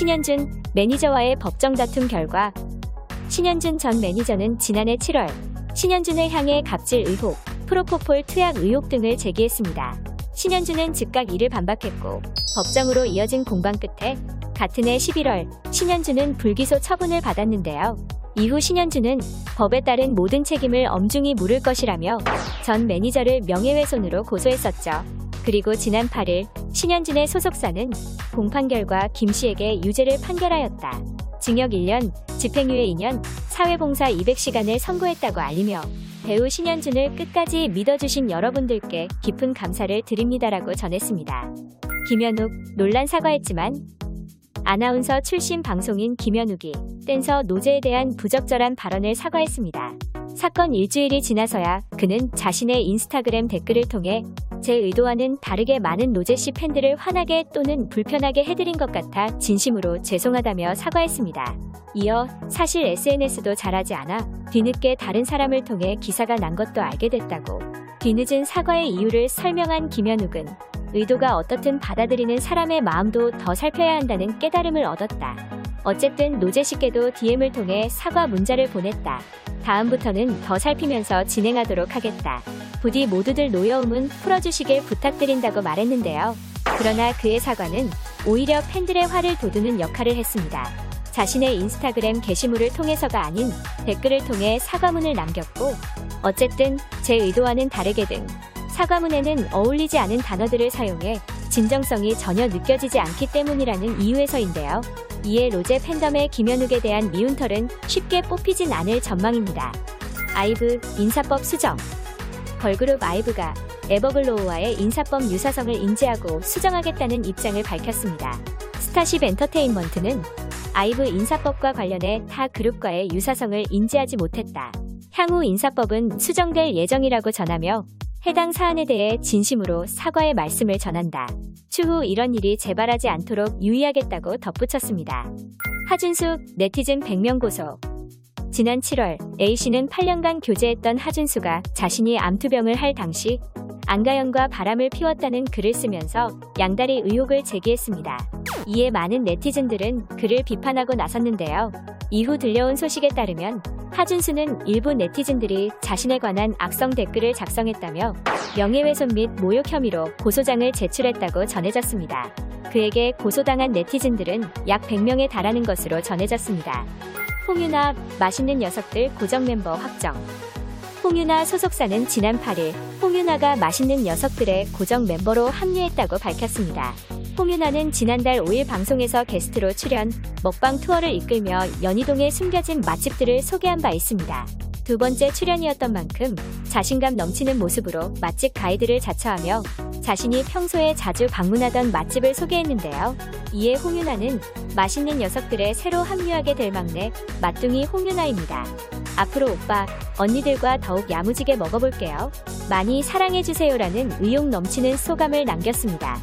신현준 매니저와의 법정 다툼 결과 신현준 전 매니저는 지난해 7월 신현준을 향해 갑질 의혹, 프로포폴 투약 의혹 등을 제기했습니다. 신현준은 즉각 이를 반박했고 법정으로 이어진 공방 끝에 같은 해 11월 신현준은 불기소 처분을 받았는데요. 이후 신현준은 법에 따른 모든 책임을 엄중히 물을 것이라며 전 매니저를 명예훼손으로 고소했었죠. 그리고 지난 8일 신현준의 소속사는 공판 결과 김 씨에게 유죄를 판결하였다. 징역 1년, 집행유예 2년, 사회봉사 200시간을 선고했다고 알리며 배우 신현준을 끝까지 믿어주신 여러분들께 깊은 감사를 드립니다라고 전했습니다. 김현욱 논란 사과했지만 아나운서 출신 방송인 김현욱이 댄서 노제에 대한 부적절한 발언을 사과했습니다. 사건 일주일이 지나서야 그는 자신의 인스타그램 댓글을 통해 제 의도와는 다르게 많은 노제 씨 팬들을 화나게 또는 불편하게 해드린 것 같아 진심으로 죄송하다며 사과했습니다. 이어 사실 SNS도 잘하지 않아 뒤늦게 다른 사람을 통해 기사가 난 것도 알게 됐다고 뒤늦은 사과의 이유를 설명한 김현욱은 의도가 어떻든 받아들이는 사람의 마음도 더 살펴야 한다는 깨달음을 얻었다. 어쨌든 노제 씨께도 DM을 통해 사과 문자를 보냈다. 다음부터는 더 살피면서 진행하도록 하겠다. 부디 모두들 노여움은 풀어주시길 부탁드린다고 말했는데요. 그러나 그의 사과는 오히려 팬들의 화를 돋우는 역할을 했습니다. 자신의 인스타그램 게시물을 통해서가 아닌 댓글을 통해 사과문을 남겼고 어쨌든 제 의도와는 다르게 등 사과문에는 어울리지 않은 단어들을 사용해 진정성이 전혀 느껴지지 않기 때문이라는 이유에서인데요. 이에 로제 팬덤의 김현욱에 대한 미운 털은 쉽게 뽑히진 않을 전망입니다. 아이브 인사법 수정 걸그룹 아이브가 에버글로우와의 인사법 유사성을 인지하고 수정하겠다는 입장을 밝혔습니다. 스타쉽 엔터테인먼트는 아이브 인사법과 관련해 타 그룹과의 유사성을 인지하지 못했다. 향후 인사법은 수정될 예정이라고 전하며 해당 사안에 대해 진심으로 사과의 말씀을 전한다. 추후 이런 일이 재발하지 않도록 유의하겠다고 덧붙였습니다. 하준수 네티즌 100명 고소 지난 7월 A씨는 8년간 교제했던 하준수가 자신이 암투병을 할 당시 안가연과 바람을 피웠다는 글을 쓰면서 양다리 의혹을 제기했습니다. 이에 많은 네티즌들은 그를 비판하고 나섰는데요. 이후 들려온 소식에 따르면 하준수는 일부 네티즌들이 자신에 관한 악성 댓글을 작성했다며 명예훼손 및 모욕 혐의로 고소장을 제출했다고 전해졌습니다. 그에게 고소당한 네티즌들은 약 100명에 달하는 것으로 전해졌습니다. 홍유나 맛있는 녀석들 고정 멤버 확정. 홍유나 소속사는 지난 8일 홍유나가 맛있는 녀석들의 고정 멤버로 합류했다고 밝혔습니다. 홍윤아는 지난달 5일 방송에서 게스트로 출연, 먹방 투어를 이끌며 연희동에 숨겨진 맛집들을 소개한 바 있습니다. 두 번째 출연이었던 만큼 자신감 넘치는 모습으로 맛집 가이드를 자처하며 자신이 평소에 자주 방문하던 맛집을 소개했는데요. 이에 홍윤아는 맛있는 녀석들에 새로 합류하게 될 막내 맛둥이 홍윤아입니다. 앞으로 오빠, 언니들과 더욱 야무지게 먹어볼게요. 많이 사랑해주세요라는 의욕 넘치는 소감을 남겼습니다.